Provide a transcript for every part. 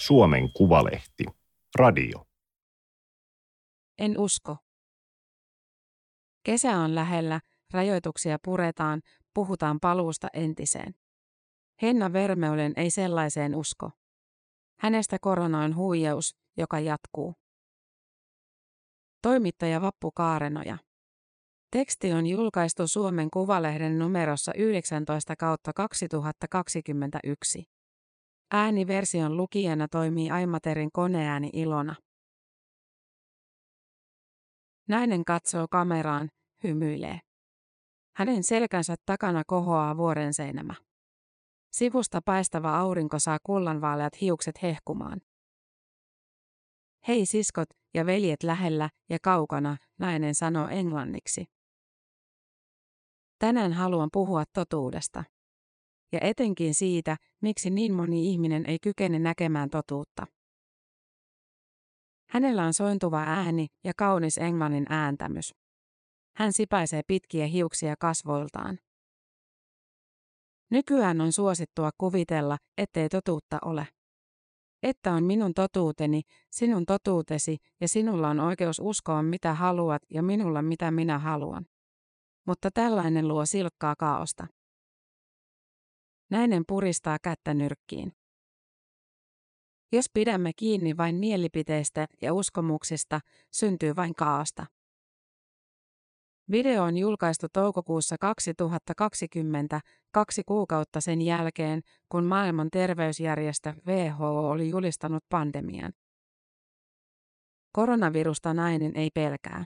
Suomen Kuvalehti. Radio. En usko. Kesä on lähellä, rajoituksia puretaan, puhutaan paluusta entiseen. Henna Vermeulen ei sellaiseen usko. Hänestä korona on huijaus, joka jatkuu. Toimittaja Vappu Kaarenoja. Teksti on julkaistu Suomen Kuvalehden numerossa 19 kautta 2021. Ääniversion lukijana toimii Aimaterin koneääni Ilona. Nainen katsoo kameraan, hymyilee. Hänen selkänsä takana kohoaa vuoren seinämä. Sivusta paistava aurinko saa kullanvaaleat hiukset hehkumaan. Hei siskot ja veljet lähellä ja kaukana, nainen sanoo englanniksi. Tänään haluan puhua totuudesta. Ja etenkin siitä, miksi niin moni ihminen ei kykene näkemään totuutta. Hänellä on sointuva ääni ja kaunis englannin ääntämys. Hän sipaisee pitkiä hiuksia kasvoiltaan. Nykyään on suosittua kuvitella, ettei totuutta ole. Että on minun totuuteni, sinun totuutesi ja sinulla on oikeus uskoa mitä haluat ja minulla mitä minä haluan. Mutta tällainen luo silkkaa kaaosta. Näinen puristaa kättä nyrkkiin. Jos pidämme kiinni vain mielipiteistä ja uskomuksista, syntyy vain kaasta. Video on julkaistu toukokuussa 2020, kaksi kuukautta sen jälkeen, kun maailman terveysjärjestö WHO oli julistanut pandemian. Koronavirusta nainen ei pelkää.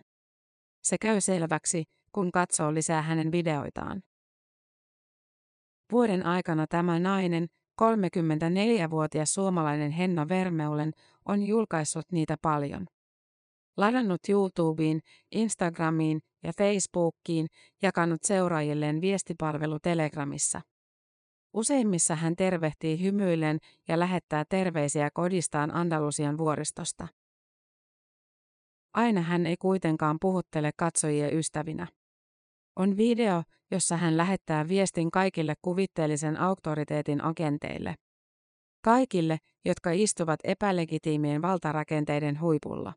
Se käy selväksi, kun katsoo lisää hänen videoitaan. Vuoden aikana tämä nainen, 34-vuotias suomalainen Henna Vermeulen, on julkaissut niitä paljon. Ladannut YouTubeen, Instagramiin ja Facebookiin, jakanut seuraajilleen viestipalvelu Telegramissa. Useimmissa hän tervehtii hymyillen ja lähettää terveisiä kodistaan Andalusian vuoristosta. Aina hän ei kuitenkaan puhuttele katsojia ystävinä. On video, jossa hän lähettää viestin kaikille kuvitteellisen auktoriteetin agenteille. Kaikille, jotka istuvat epälegitiimien valtarakenteiden huipulla.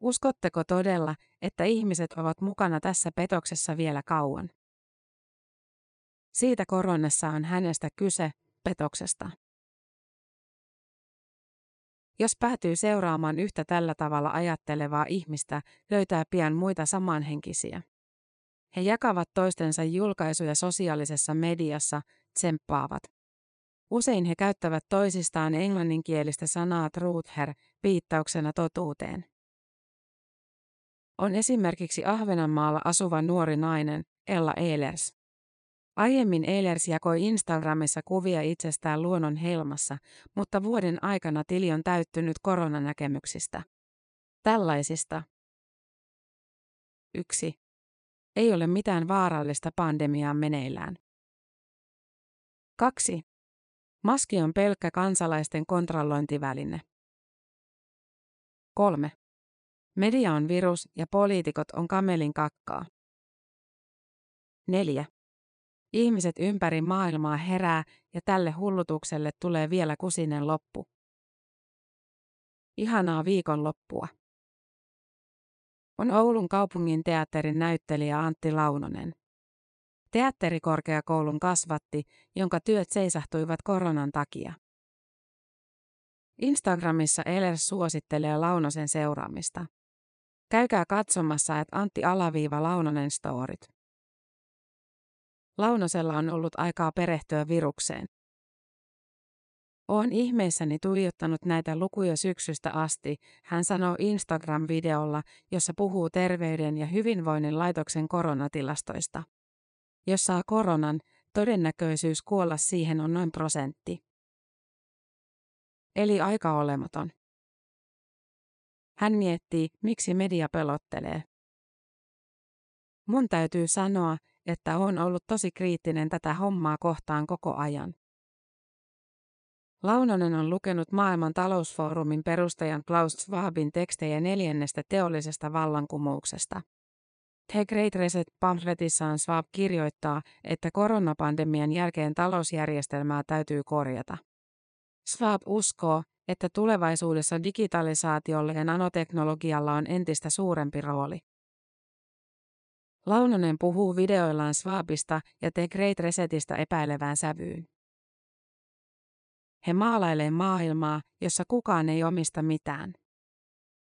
Uskotteko todella, että ihmiset ovat mukana tässä petoksessa vielä kauan? Siitä koronassa on hänestä kyse, petoksesta. Jos päätyy seuraamaan yhtä tällä tavalla ajattelevaa ihmistä, löytää pian muita samanhenkisiä. He jakavat toistensa julkaisuja sosiaalisessa mediassa, tsemppaavat. Usein he käyttävät toisistaan englanninkielistä sanaa truther viittauksena totuuteen. On esimerkiksi Ahvenanmaalla asuva nuori nainen, Ella Ehlers. Aiemmin Ehlers jakoi Instagramissa kuvia itsestään luonnon helmassa, mutta vuoden aikana tili on täyttynyt koronanäkemyksistä. Tällaisista. 1. Ei ole mitään vaarallista pandemiaa meneillään. 2. Maski on pelkkä kansalaisten kontrollointiväline. 3. Media on virus ja poliitikot on kamelin kakkaa. 4. Ihmiset ympäri maailmaa herää ja tälle hullutukselle tulee vielä kusinen loppu. Ihanaa viikonloppua. On Oulun kaupungin teatterin näyttelijä Antti Launonen. Teatterikorkeakoulun kasvatti, jonka työt seisahtuivat koronan takia. Instagramissa Ehlers suosittelee Launosen seuraamista. Käykää katsomassa, että Antti Alaviiva Launonen storit. Launosella on ollut aikaa perehtyä virukseen. Olen ihmeissäni tuijottanut näitä lukuja syksystä asti, hän sanoo Instagram-videolla, jossa puhuu terveyden ja hyvinvoinnin laitoksen koronatilastoista. Jos saa koronan, todennäköisyys kuolla siihen on noin prosentti. Eli aika olematon. Hän miettii, miksi media pelottelee. Mun täytyy sanoa, että on ollut tosi kriittinen tätä hommaa kohtaan koko ajan. Launonen on lukenut maailman talousfoorumin perustajan Klaus Schwabin tekstejä neljännestä teollisesta vallankumouksesta. The Great Reset pamfletissaan Schwab kirjoittaa, että koronapandemian jälkeen talousjärjestelmää täytyy korjata. Schwab uskoo, että tulevaisuudessa digitalisaatiolla ja nanoteknologialla on entistä suurempi rooli. Launonen puhuu videoillaan Swabista ja The Great Resetistä epäilevään sävyyn. He maalailee maailmaa, jossa kukaan ei omista mitään.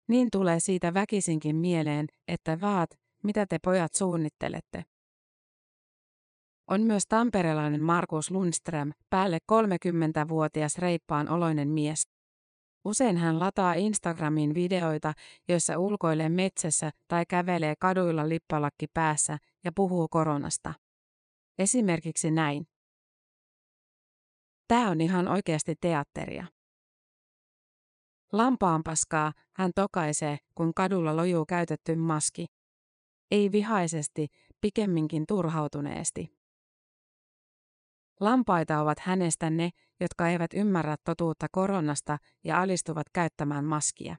Niin tulee siitä väkisinkin mieleen, että vaat, mitä te pojat suunnittelette. On myös tamperelainen Markus Lundström, päälle 30-vuotias reippaan oloinen mies. Usein hän lataa Instagramiin videoita, joissa ulkoilee metsässä tai kävelee kaduilla lippalakki päässä ja puhuu koronasta. Esimerkiksi näin. Tämä on ihan oikeasti teatteria. Lampaanpaskaa hän tokaisee, kun kadulla lojuu käytetty maski. Ei vihaisesti, pikemminkin turhautuneesti. Lampaita ovat hänestä ne, jotka eivät ymmärrä totuutta koronasta ja alistuvat käyttämään maskia.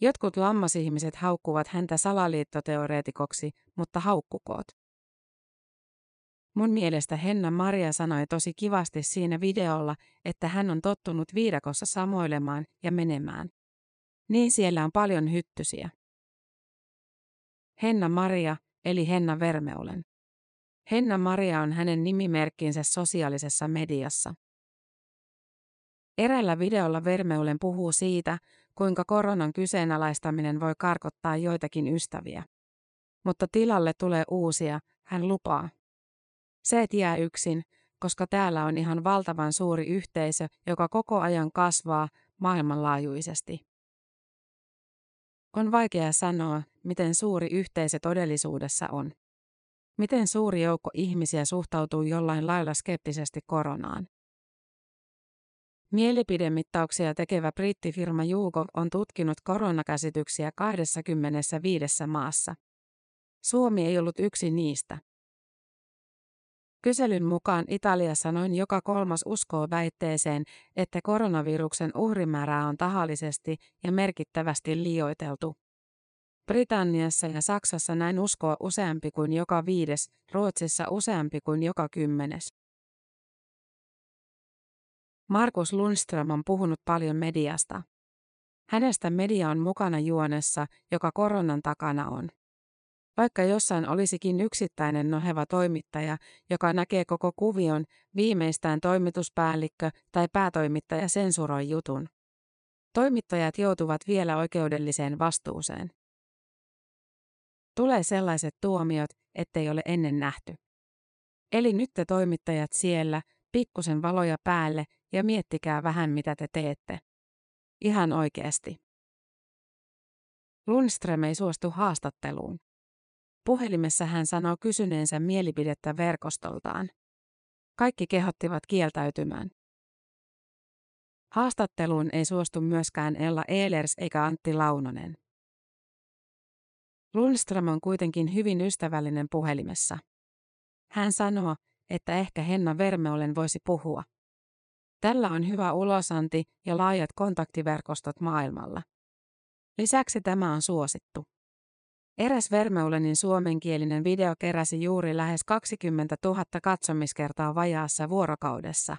Jotkut lammasihmiset haukkuvat häntä salaliittoteoreetikoksi, mutta haukkukoot. Mun mielestä Henna Maria sanoi tosi kivasti siinä videolla, että hän on tottunut viidakossa samoilemaan ja menemään. Niin siellä on paljon hyttysiä. Henna Maria, eli Henna Vermeulen. Henna Maria on hänen nimimerkkinsä sosiaalisessa mediassa. Erällä videolla Vermeulen puhuu siitä, kuinka koronan kyseenalaistaminen voi karkottaa joitakin ystäviä. Mutta tilalle tulee uusia, hän lupaa. Se et jää yksin, koska täällä on ihan valtavan suuri yhteisö, joka koko ajan kasvaa maailmanlaajuisesti. On vaikea sanoa, miten suuri yhteisö todellisuudessa on. Miten suuri joukko ihmisiä suhtautuu jollain lailla skeptisesti koronaan? Mielipidemittauksia tekevä brittifirma YouGov on tutkinut koronakäsityksiä 25 maassa. Suomi ei ollut yksi niistä. Kyselyn mukaan Italiassa noin joka kolmas uskoo väitteeseen, että koronaviruksen uhrimäärää on tahallisesti ja merkittävästi liioiteltu. Britanniassa ja Saksassa näin uskoo useampi kuin joka viides, Ruotsissa useampi kuin joka kymmenes. Markus Lundström on puhunut paljon mediasta. Hänestä media on mukana juonessa, joka koronan takana on. Vaikka jossain olisikin yksittäinen noheva toimittaja, joka näkee koko kuvion, viimeistään toimituspäällikkö tai päätoimittaja sensuroi jutun. Toimittajat joutuvat vielä oikeudelliseen vastuuseen. Tulee sellaiset tuomiot, ettei ole ennen nähty. Eli nyt te toimittajat siellä, pikkusen valoja päälle ja miettikää vähän mitä te teette. Ihan oikeasti. Lundström ei suostu haastatteluun. Puhelimessa hän sanoo kysyneensä mielipidettä verkostoltaan. Kaikki kehottivat kieltäytymään. Haastatteluun ei suostu myöskään Ella Ehlers eikä Antti Launonen. Lundström on kuitenkin hyvin ystävällinen puhelimessa. Hän sanoo, että ehkä Henna Vermeolen voisi puhua. Tällä on hyvä ulosanti ja laajat kontaktiverkostot maailmalla. Lisäksi tämä on suosittu. Eräs Vermeulenin suomenkielinen video keräsi juuri lähes 20 000 katsomiskertaa vajaassa vuorokaudessa.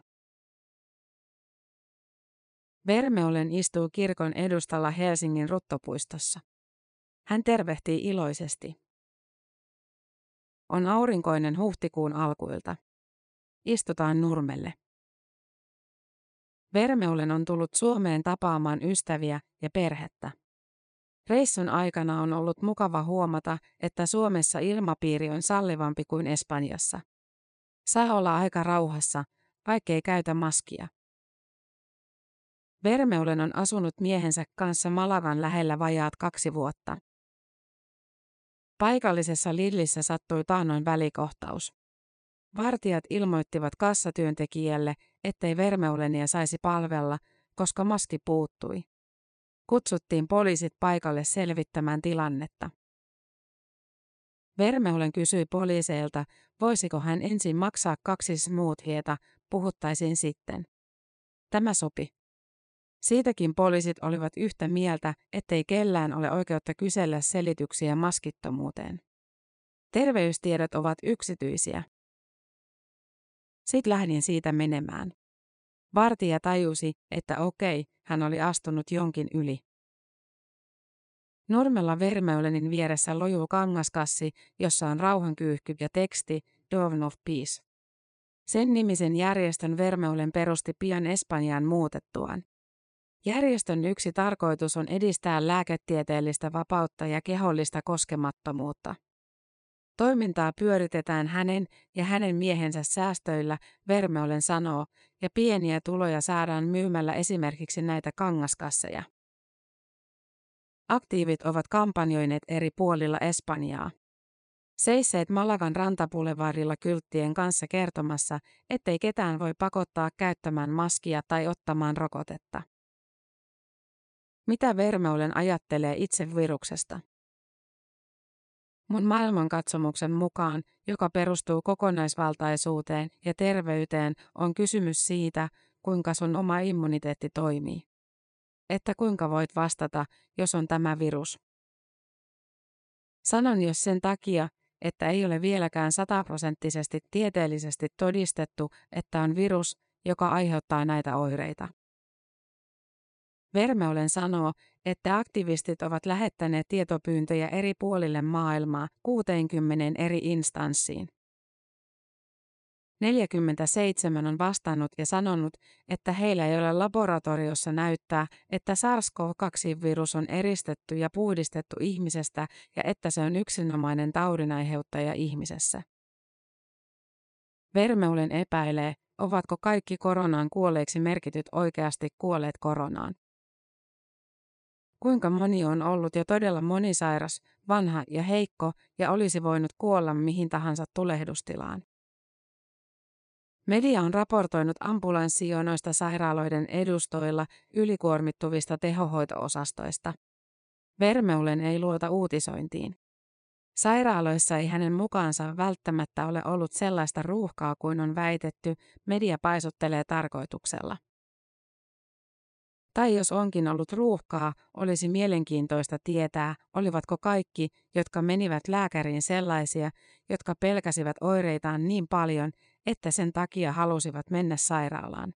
Vermeulen istuu kirkon edustalla Helsingin ruttopuistossa. Hän tervehtii iloisesti. On aurinkoinen huhtikuun alkuilta. Istutaan nurmelle. Vermeulen on tullut Suomeen tapaamaan ystäviä ja perhettä. Reissun aikana on ollut mukava huomata, että Suomessa ilmapiiri on sallivampi kuin Espanjassa. Saa olla aika rauhassa, vaikkei käytä maskia. Vermeulen on asunut miehensä kanssa Malagan lähellä vajaat kaksi vuotta. Paikallisessa Lidlissä sattui taannoin välikohtaus. Vartijat ilmoittivat kassatyöntekijälle, ettei Vermeulenia saisi palvella, koska maski puuttui. Kutsuttiin poliisit paikalle selvittämään tilannetta. Vermeulen kysyi poliiseilta, voisiko hän ensin maksaa kaksi smoothietä, puhuttaisiin sitten. Tämä sopi. Siitäkin poliisit olivat yhtä mieltä, ettei kellään ole oikeutta kysellä selityksiä maskittomuuteen. Terveystiedot ovat yksityisiä. Sitten lähdin siitä menemään. Vartija tajusi, että okei, hän oli astunut jonkin yli. Nurmella Vermeulenin vieressä lojuu kangaskassi, jossa on rauhankyyhky ja teksti Dawn of Peace. Sen nimisen järjestön Vermeulen perusti pian Espanjaan muutettuaan. Järjestön yksi tarkoitus on edistää lääketieteellistä vapautta ja kehollista koskemattomuutta. Toimintaa pyöritetään hänen ja hänen miehensä säästöillä, Vermeulen sanoo, ja pieniä tuloja saadaan myymällä esimerkiksi näitä kangaskasseja. Aktiivit ovat kampanjoineet eri puolilla Espanjaa. Seisseet Malagan rantapulevarilla kylttien kanssa kertomassa, ettei ketään voi pakottaa käyttämään maskia tai ottamaan rokotetta. Mitä Vermeulen ajattelee itse viruksesta? Mun maailmankatsomuksen mukaan, joka perustuu kokonaisvaltaisuuteen ja terveyteen, on kysymys siitä, kuinka sun oma immuniteetti toimii. Että kuinka voit vastata, jos on tämä virus. Sanon jos sen takia, että ei ole vieläkään sataprosenttisesti tieteellisesti todistettu, että on virus, joka aiheuttaa näitä oireita. Vermeulen sanoo, että aktivistit ovat lähettäneet tietopyyntöjä eri puolille maailmaa 60 eri instanssiin. 47 on vastannut ja sanonut, että heillä ei ole laboratoriossa näyttää, että SARS-CoV-2-virus on eristetty ja puhdistettu ihmisestä ja että se on yksinomainen taudinaiheuttaja ihmisessä. Vermeulen epäilee, ovatko kaikki koronaan kuolleiksi merkityt oikeasti kuolleet koronaan. Kuinka moni on ollut jo todella monisairas, vanha ja heikko ja olisi voinut kuolla mihin tahansa tulehdustilaan. Media on raportoinut ambulanssijonoista sairaaloiden edustoilla ylikuormittuvista tehohoitoosastoista. Vermeulen ei luota uutisointiin. Sairaaloissa ei hänen mukaansa välttämättä ole ollut sellaista ruuhkaa kuin on väitetty, media paisuttelee tarkoituksella. Tai jos onkin ollut ruuhkaa, olisi mielenkiintoista tietää, olivatko kaikki, jotka menivät lääkäriin sellaisia, jotka pelkäsivät oireitaan niin paljon, että sen takia halusivat mennä sairaalaan.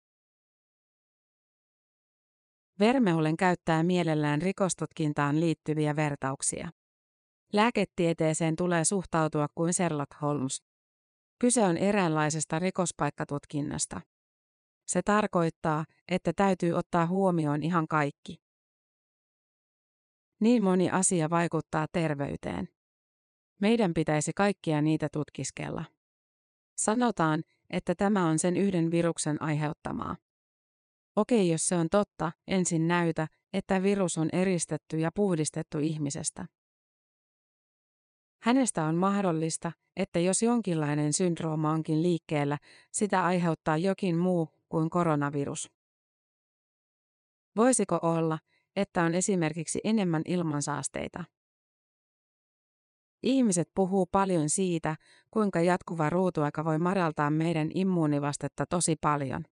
Vermeulen käyttää mielellään rikostutkintaan liittyviä vertauksia. Lääketieteeseen tulee suhtautua kuin Sherlock Holmes. Kyse on eräänlaisesta rikospaikkatutkinnasta. Se tarkoittaa, että täytyy ottaa huomioon ihan kaikki. Niin moni asia vaikuttaa terveyteen. Meidän pitäisi kaikkia niitä tutkiskella. Sanotaan, että tämä on sen yhden viruksen aiheuttamaa. Okei, jos se on totta, ensin näytä, että virus on eristetty ja puhdistettu ihmisestä. Hänestä on mahdollista, että jos jonkinlainen syndrooma onkin liikkeellä, sitä aiheuttaa jokin muu kuin koronavirus. Voisiko olla, että on esimerkiksi enemmän ilmansaasteita? Ihmiset puhuu paljon siitä, kuinka jatkuva ruutuaika voi madaltaa meidän immuunivastetta tosi paljon.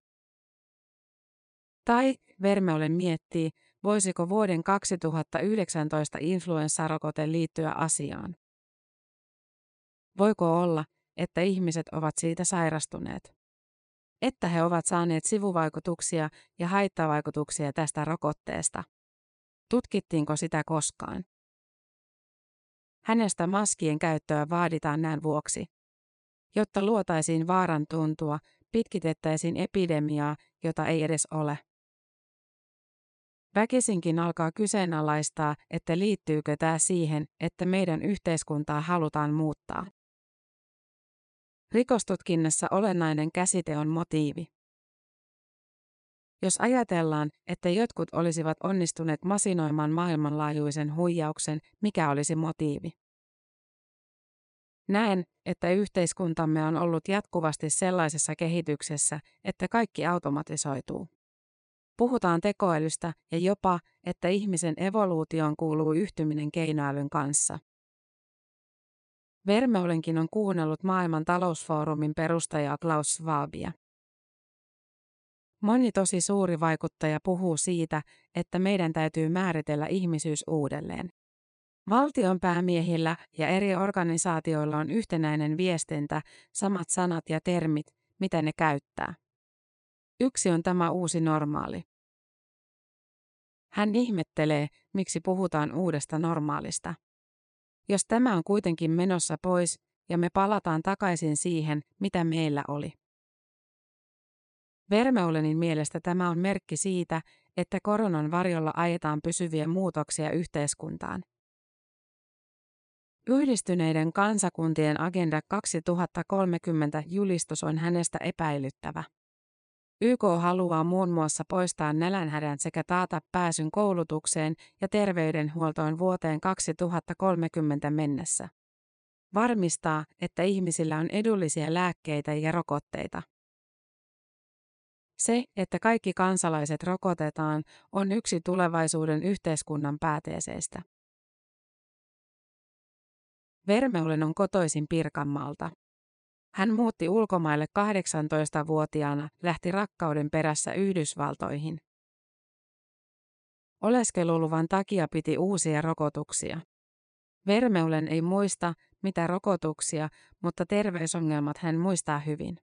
Tai Vermeolen miettii, voisiko vuoden 2019 influenssarokote liittyä asiaan. Voiko olla, että ihmiset ovat siitä sairastuneet? Että he ovat saaneet sivuvaikutuksia ja haittavaikutuksia tästä rokotteesta. Tutkittiinko sitä koskaan? Hänestä maskien käyttöä vaaditaan näin vuoksi. Jotta luotaisiin vaaran tuntua, pitkitettäisiin epidemiaa, jota ei edes ole. Väkisinkin alkaa kyseenalaistaa, että liittyykö tämä siihen, että meidän yhteiskuntaa halutaan muuttaa. Rikostutkinnassa olennainen käsite on motiivi. Jos ajatellaan, että jotkut olisivat onnistuneet masinoimaan maailmanlaajuisen huijauksen, mikä olisi motiivi? Näen, että yhteiskuntamme on ollut jatkuvasti sellaisessa kehityksessä, että kaikki automatisoituu. Puhutaan tekoälystä ja jopa, että ihmisen evoluutioon kuuluu yhtyminen keinoälyn kanssa. Vermeulenkin on kuunnellut maailman talousfoorumin perustajaa Klaus Schwabia. Moni tosi suuri vaikuttaja puhuu siitä, että meidän täytyy määritellä ihmisyys uudelleen. Valtion päämiehillä ja eri organisaatioilla on yhtenäinen viestintä, samat sanat ja termit, mitä ne käyttää. Yksi on tämä uusi normaali. Hän ihmettelee, miksi puhutaan uudesta normaalista. Jos tämä on kuitenkin menossa pois ja me palataan takaisin siihen, mitä meillä oli. Vermeulenin mielestä tämä on merkki siitä, että koronan varjolla ajetaan pysyviä muutoksia yhteiskuntaan. Yhdistyneiden kansakuntien Agenda 2030 julistus on hänestä epäilyttävä. YK haluaa muun muassa poistaa nälänhädän sekä taata pääsyn koulutukseen ja terveydenhuoltoon vuoteen 2030 mennessä. Varmistaa, että ihmisillä on edullisia lääkkeitä ja rokotteita. Se, että kaikki kansalaiset rokotetaan, on yksi tulevaisuuden yhteiskunnan pääteeseistä. Vermeulen on kotoisin Pirkanmaalta. Hän muutti ulkomaille 18-vuotiaana, lähti rakkauden perässä Yhdysvaltoihin. Oleskeluluvan takia piti uusia rokotuksia. Vermeulen ei muista, mitä rokotuksia, mutta terveysongelmat hän muistaa hyvin.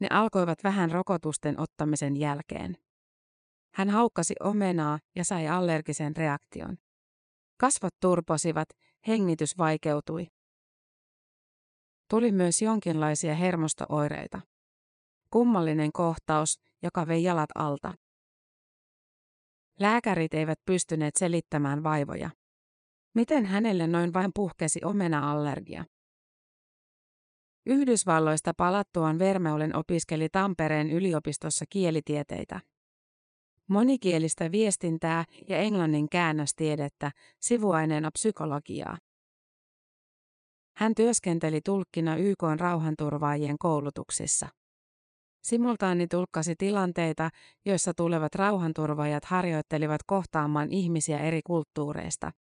Ne alkoivat vähän rokotusten ottamisen jälkeen. Hän haukkasi omenaa ja sai allergisen reaktion. Kasvot turposivat, hengitys vaikeutui. Tuli myös jonkinlaisia hermostooireita. Kummallinen kohtaus, joka vei jalat alta. Lääkärit eivät pystyneet selittämään vaivoja. Miten hänelle noin vain puhkesi omena-allergia? Yhdysvalloista palattuaan Vermeulen opiskeli Tampereen yliopistossa kielitieteitä. Monikielistä viestintää ja englannin käännöstiedettä, sivuaineena psykologiaa. Hän työskenteli tulkkina YK rauhanturvaajien koulutuksissa. Simultaani tulkkasi tilanteita, joissa tulevat rauhanturvaajat harjoittelivat kohtaamaan ihmisiä eri kulttuureista.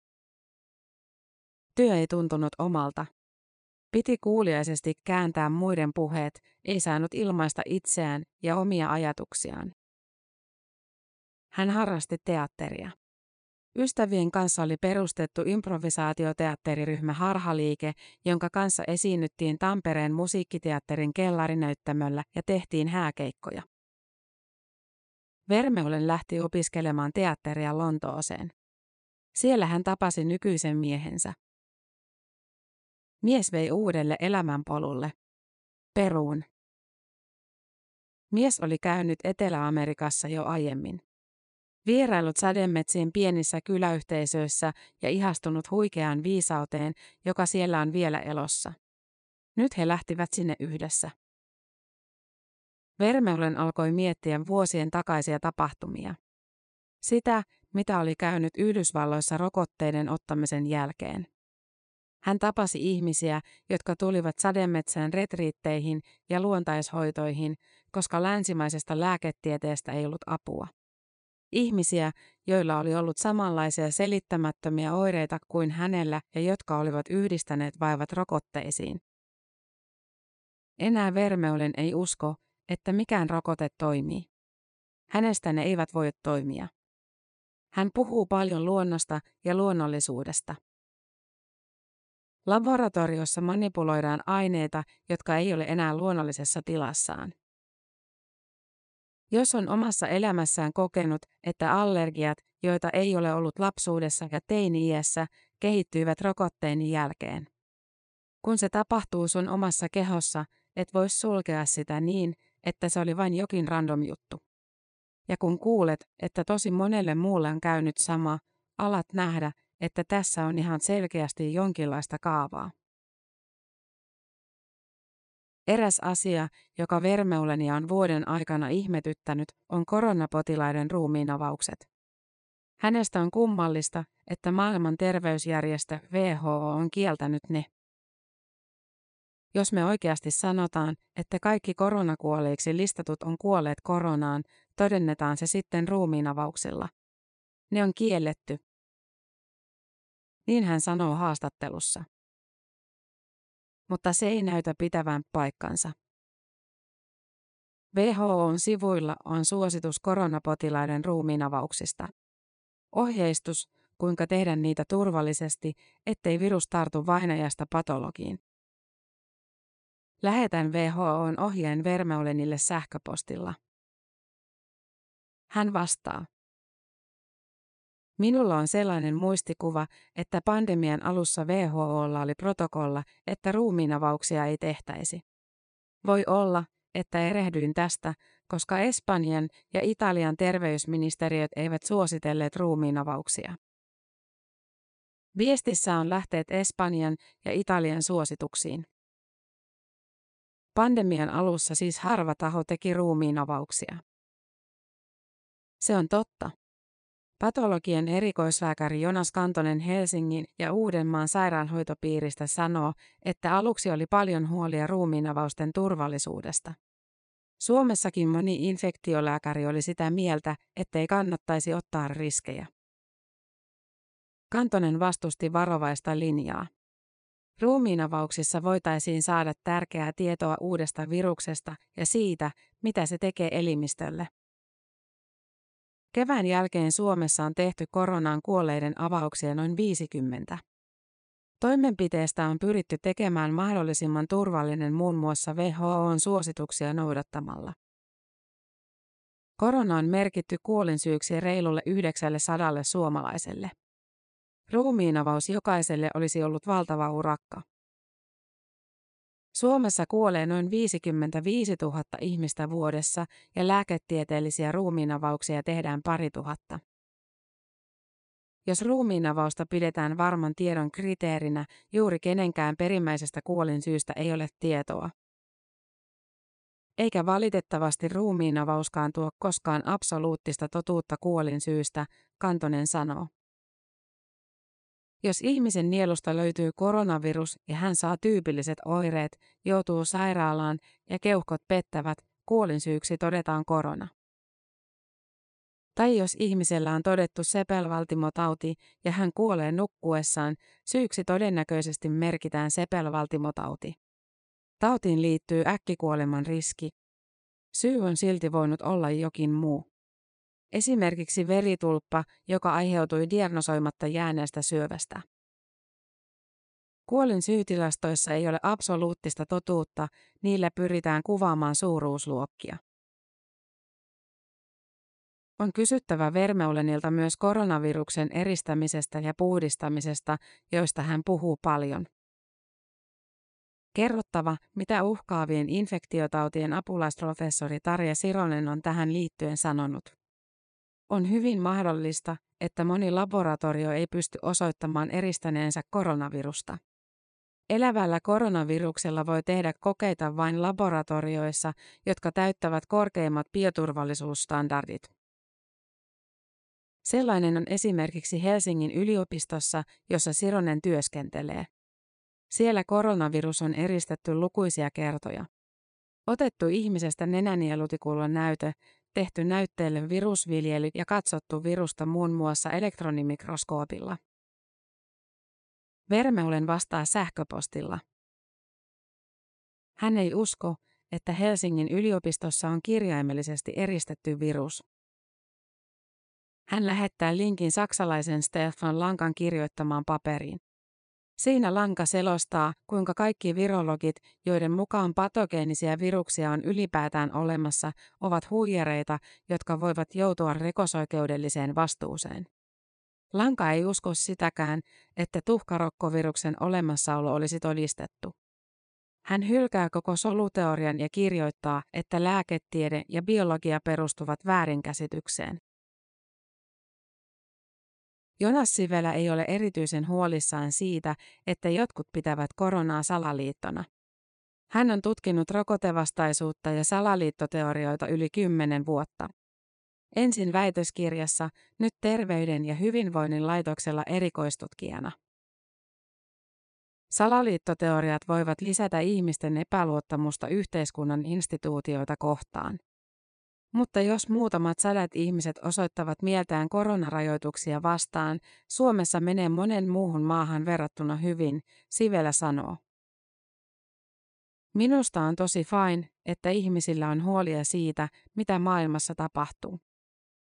Työ ei tuntunut omalta. Piti kuuliaisesti kääntää muiden puheet, ei saanut ilmaista itseään ja omia ajatuksiaan. Hän harrasti teatteria. Ystävien kanssa oli perustettu improvisaatioteatteriryhmä Harhaliike, jonka kanssa esiinnyttiin Tampereen musiikkiteatterin kellarinäyttämöllä ja tehtiin hääkeikkoja. Vermeulen lähti opiskelemaan teatteria Lontooseen. Siellä hän tapasi nykyisen miehensä. Mies vei uudelle elämänpolulle. Peruun. Mies oli käynyt Etelä-Amerikassa jo aiemmin. Vierailut sademetsien pienissä kyläyhteisöissä ja ihastunut huikeaan viisauteen, joka siellä on vielä elossa. Nyt he lähtivät sinne yhdessä. Vermeulen alkoi miettiä vuosien takaisia tapahtumia. Sitä, mitä oli käynyt Yhdysvalloissa rokotteiden ottamisen jälkeen. Hän tapasi ihmisiä, jotka tulivat sademetsään retriitteihin ja luontaishoitoihin, koska länsimaisesta lääketieteestä ei ollut apua. Ihmisiä, joilla oli ollut samanlaisia selittämättömiä oireita kuin hänellä ja jotka olivat yhdistäneet vaivat rokotteisiin. Enää Vermeulen ei usko, että mikään rokote toimii. Hänestä ne eivät voi toimia. Hän puhuu paljon luonnosta ja luonnollisuudesta. Laboratoriossa manipuloidaan aineita, jotka ei ole enää luonnollisessa tilassaan. Jos on omassa elämässään kokenut, että allergiat, joita ei ole ollut lapsuudessa ja teini-iässä, kehittyivät rokotteen jälkeen. Kun se tapahtuu sun omassa kehossa, et voi sulkea sitä niin, että se oli vain jokin random juttu. Ja kun kuulet, että tosi monelle muulle on käynyt sama, alat nähdä, että tässä on ihan selkeästi jonkinlaista kaavaa. Eräs asia, joka Vermeulenia on vuoden aikana ihmetyttänyt, on koronapotilaiden ruumiinavaukset. Hänestä on kummallista, että maailman terveysjärjestö WHO on kieltänyt ne. Jos me oikeasti sanotaan, että kaikki koronakuolleiksi listatut on kuolleet koronaan, todennetaan se sitten ruumiinavauksilla. Ne on kielletty. Niin hän sanoo haastattelussa mutta se ei näytä pitävän paikkansa. WHOn sivuilla on suositus koronapotilaiden ruumiinavauksista. Ohjeistus, kuinka tehdä niitä turvallisesti, ettei virus tartu vainajasta patologiin. Lähetän WHOn ohjeen Vermeulenille sähköpostilla. Hän vastaa. Minulla on sellainen muistikuva, että pandemian alussa WHOlla oli protokolla, että ruumiinavauksia ei tehtäisi. Voi olla, että erehdyin tästä, koska Espanjan ja Italian terveysministeriöt eivät suositelleet ruumiinavauksia. Viestissä on lähteet Espanjan ja Italian suosituksiin. Pandemian alussa siis harva taho teki ruumiinavauksia. Se on totta. Patologian erikoislääkäri Jonas Kantonen Helsingin ja Uudenmaan sairaanhoitopiiristä sanoo, että aluksi oli paljon huolia ruumiinavausten turvallisuudesta. Suomessakin moni infektiolääkäri oli sitä mieltä, ettei kannattaisi ottaa riskejä. Kantonen vastusti varovaista linjaa. Ruumiinavauksissa voitaisiin saada tärkeää tietoa uudesta viruksesta ja siitä, mitä se tekee elimistölle. Kevään jälkeen Suomessa on tehty koronaan kuolleiden avauksia noin 50. Toimenpiteestä on pyritty tekemään mahdollisimman turvallinen muun muassa WHOn suosituksia noudattamalla. Korona on merkitty kuolinsyyksi reilulle 900 suomalaiselle. Ruumiinavaus jokaiselle olisi ollut valtava urakka. Suomessa kuolee noin 55 000 ihmistä vuodessa ja lääketieteellisiä ruumiinavauksia tehdään pari tuhatta. Jos ruumiinavausta pidetään varman tiedon kriteerinä, juuri kenenkään perimmäisestä kuolinsyystä ei ole tietoa. Eikä valitettavasti ruumiinavauskaan tuo koskaan absoluuttista totuutta kuolinsyystä, Kantonen sanoo. Jos ihmisen nielusta löytyy koronavirus ja hän saa tyypilliset oireet, joutuu sairaalaan ja keuhkot pettävät, kuolinsyyksi todetaan korona. Tai jos ihmisellä on todettu sepelvaltimotauti ja hän kuolee nukkuessaan, syyksi todennäköisesti merkitään sepelvaltimotauti. Tautiin liittyy äkkikuoleman riski. Syy on silti voinut olla jokin muu. Esimerkiksi veritulppa, joka aiheutui diagnosoimatta jääneestä syövästä. Kuolin syytilastoissa ei ole absoluuttista totuutta, niillä pyritään kuvaamaan suuruusluokkia. On kysyttävä Vermeulenilta myös koronaviruksen eristämisestä ja puhdistamisesta, joista hän puhuu paljon. Kerrottava, mitä uhkaavien infektiotautien apulaisprofessori Tarja Sironen on tähän liittyen sanonut. On hyvin mahdollista, että moni laboratorio ei pysty osoittamaan eristäneensä koronavirusta. Elävällä koronaviruksella voi tehdä kokeita vain laboratorioissa, jotka täyttävät korkeimmat bioturvallisuusstandardit. Sellainen on esimerkiksi Helsingin yliopistossa, jossa Sironen työskentelee. Siellä koronavirus on eristetty lukuisia kertoja. Otettu ihmisestä nenänielutikulla näytö, tehty näytteelle virusviljely ja katsottu virusta muun muassa elektronimikroskoopilla. Vermeulen vastaa sähköpostilla. Hän ei usko, että Helsingin yliopistossa on kirjaimellisesti eristetty virus. Hän lähettää linkin saksalaisen Stefan Lankan kirjoittamaan paperiin. Siinä Lanka selostaa, kuinka kaikki virologit, joiden mukaan patogeenisia viruksia on ylipäätään olemassa, ovat huijareita, jotka voivat joutua rikosoikeudelliseen vastuuseen. Lanka ei usko sitäkään, että tuhkarokkoviruksen olemassaolo olisi todistettu. Hän hylkää koko soluteorian ja kirjoittaa, että lääketiede ja biologia perustuvat väärinkäsitykseen. Jonas Sivelä ei ole erityisen huolissaan siitä, että jotkut pitävät koronaa salaliittona. Hän on tutkinut rokotevastaisuutta ja salaliittoteorioita yli kymmenen vuotta. Ensin väitöskirjassa, nyt Terveyden ja hyvinvoinnin laitoksella erikoistutkijana. Salaliittoteoriat voivat lisätä ihmisten epäluottamusta yhteiskunnan instituutioita kohtaan. Mutta jos muutamat sadat ihmiset osoittavat mieltään koronarajoituksia vastaan, Suomessa menee monen muuhun maahan verrattuna hyvin, Sivelä sanoo. Minusta on tosi fine, että ihmisillä on huolia siitä, mitä maailmassa tapahtuu.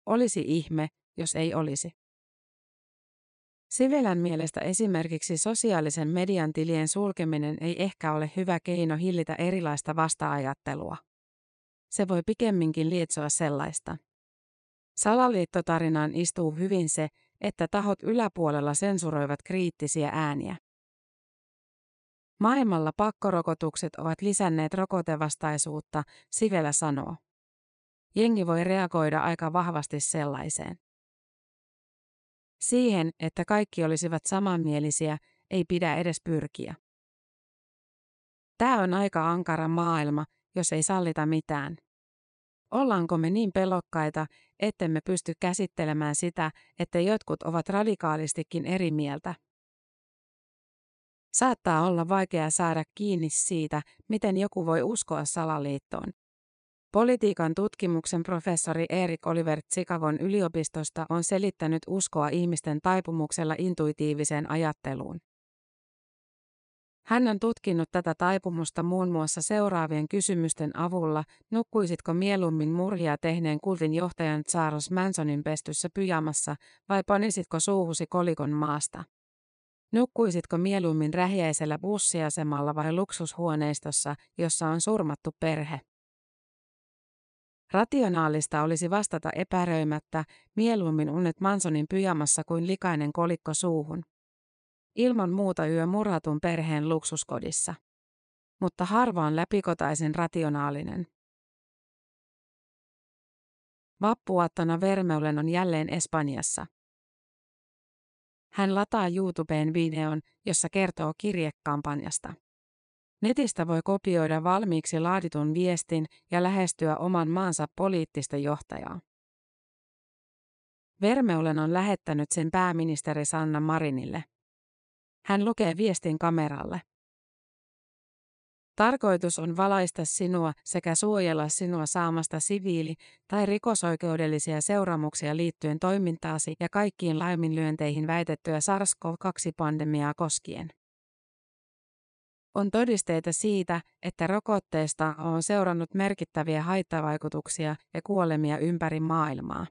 Olisi ihme, jos ei olisi. Sivelän mielestä esimerkiksi sosiaalisen median tilien sulkeminen ei ehkä ole hyvä keino hillitä erilaista vasta-ajattelua. Se voi pikemminkin lietsoa sellaista. Salaliittotarinaan istuu hyvin se, että tahot yläpuolella sensuroivat kriittisiä ääniä. Maailmalla pakkorokotukset ovat lisänneet rokotevastaisuutta, Sivelä sanoo. Jengi voi reagoida aika vahvasti sellaiseen. Siihen, että kaikki olisivat samanmielisiä, ei pidä edes pyrkiä. Tämä on aika ankara maailma, jos ei sallita mitään. Ollaanko me niin pelokkaita, ettemme pysty käsittelemään sitä, että jotkut ovat radikaalistikin eri mieltä? Saattaa olla vaikea saada kiinni siitä, miten joku voi uskoa salaliittoon. Politiikan tutkimuksen professori Erik Oliver Chicagon yliopistosta on selittänyt uskoa ihmisten taipumuksella intuitiiviseen ajatteluun. Hän on tutkinut tätä taipumusta muun muassa seuraavien kysymysten avulla, nukkuisitko mieluummin murhia tehneen kultin johtajan Charles Mansonin pestyssä pyjamassa vai panisitko suuhusi kolikon maasta? Nukkuisitko mieluummin rähjäisellä bussiasemalla vai luksushuoneistossa, jossa on surmattu perhe? Rationaalista olisi vastata epäröimättä, mieluummin unet Mansonin pyjamassa kuin likainen kolikko suuhun. Ilman muuta yö murhatun perheen luksuskodissa. Mutta harvaan läpikotaisin rationaalinen. Vappuaattona Vermeulen on jälleen Espanjassa. Hän lataa YouTubeen videon, jossa kertoo kirjekampanjasta. Netistä voi kopioida valmiiksi laaditun viestin ja lähestyä oman maansa poliittista johtajaa. Vermeulen on lähettänyt sen pääministeri Sanna Marinille. Hän lukee viestin kameralle. Tarkoitus on valaista sinua sekä suojella sinua saamasta siviili- tai rikosoikeudellisia seuraamuksia liittyen toimintaasi ja kaikkiin laiminlyönteihin väitettyä SARS-CoV-2-pandemiaa koskien. On todisteita siitä, että rokotteesta on seurannut merkittäviä haittavaikutuksia ja kuolemia ympäri maailmaa.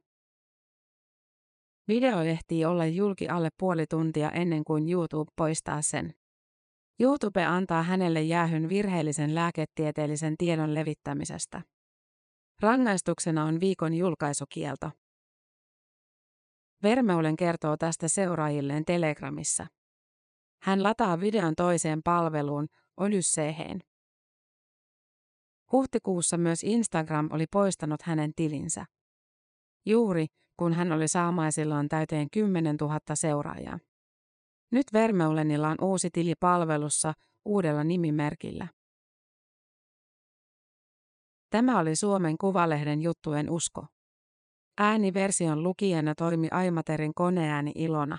Video ehtii olla julki alle puoli tuntia ennen kuin YouTube poistaa sen. YouTube antaa hänelle jäähyn virheellisen lääketieteellisen tiedon levittämisestä. Rangaistuksena on viikon julkaisukielto. Vermeulen kertoo tästä seuraajilleen Telegramissa. Hän lataa videon toiseen palveluun, Odysseen. Huhtikuussa myös Instagram oli poistanut hänen tilinsä. Juuri, kun hän oli saamaisillaan täyteen 10 000 seuraajaa. Nyt Vermeulenilla on uusi tili palvelussa uudella nimimerkillä. Tämä oli Suomen Kuvalehden juttujen usko. Ääniversion lukijana toimi Aimaterin koneääni Ilona.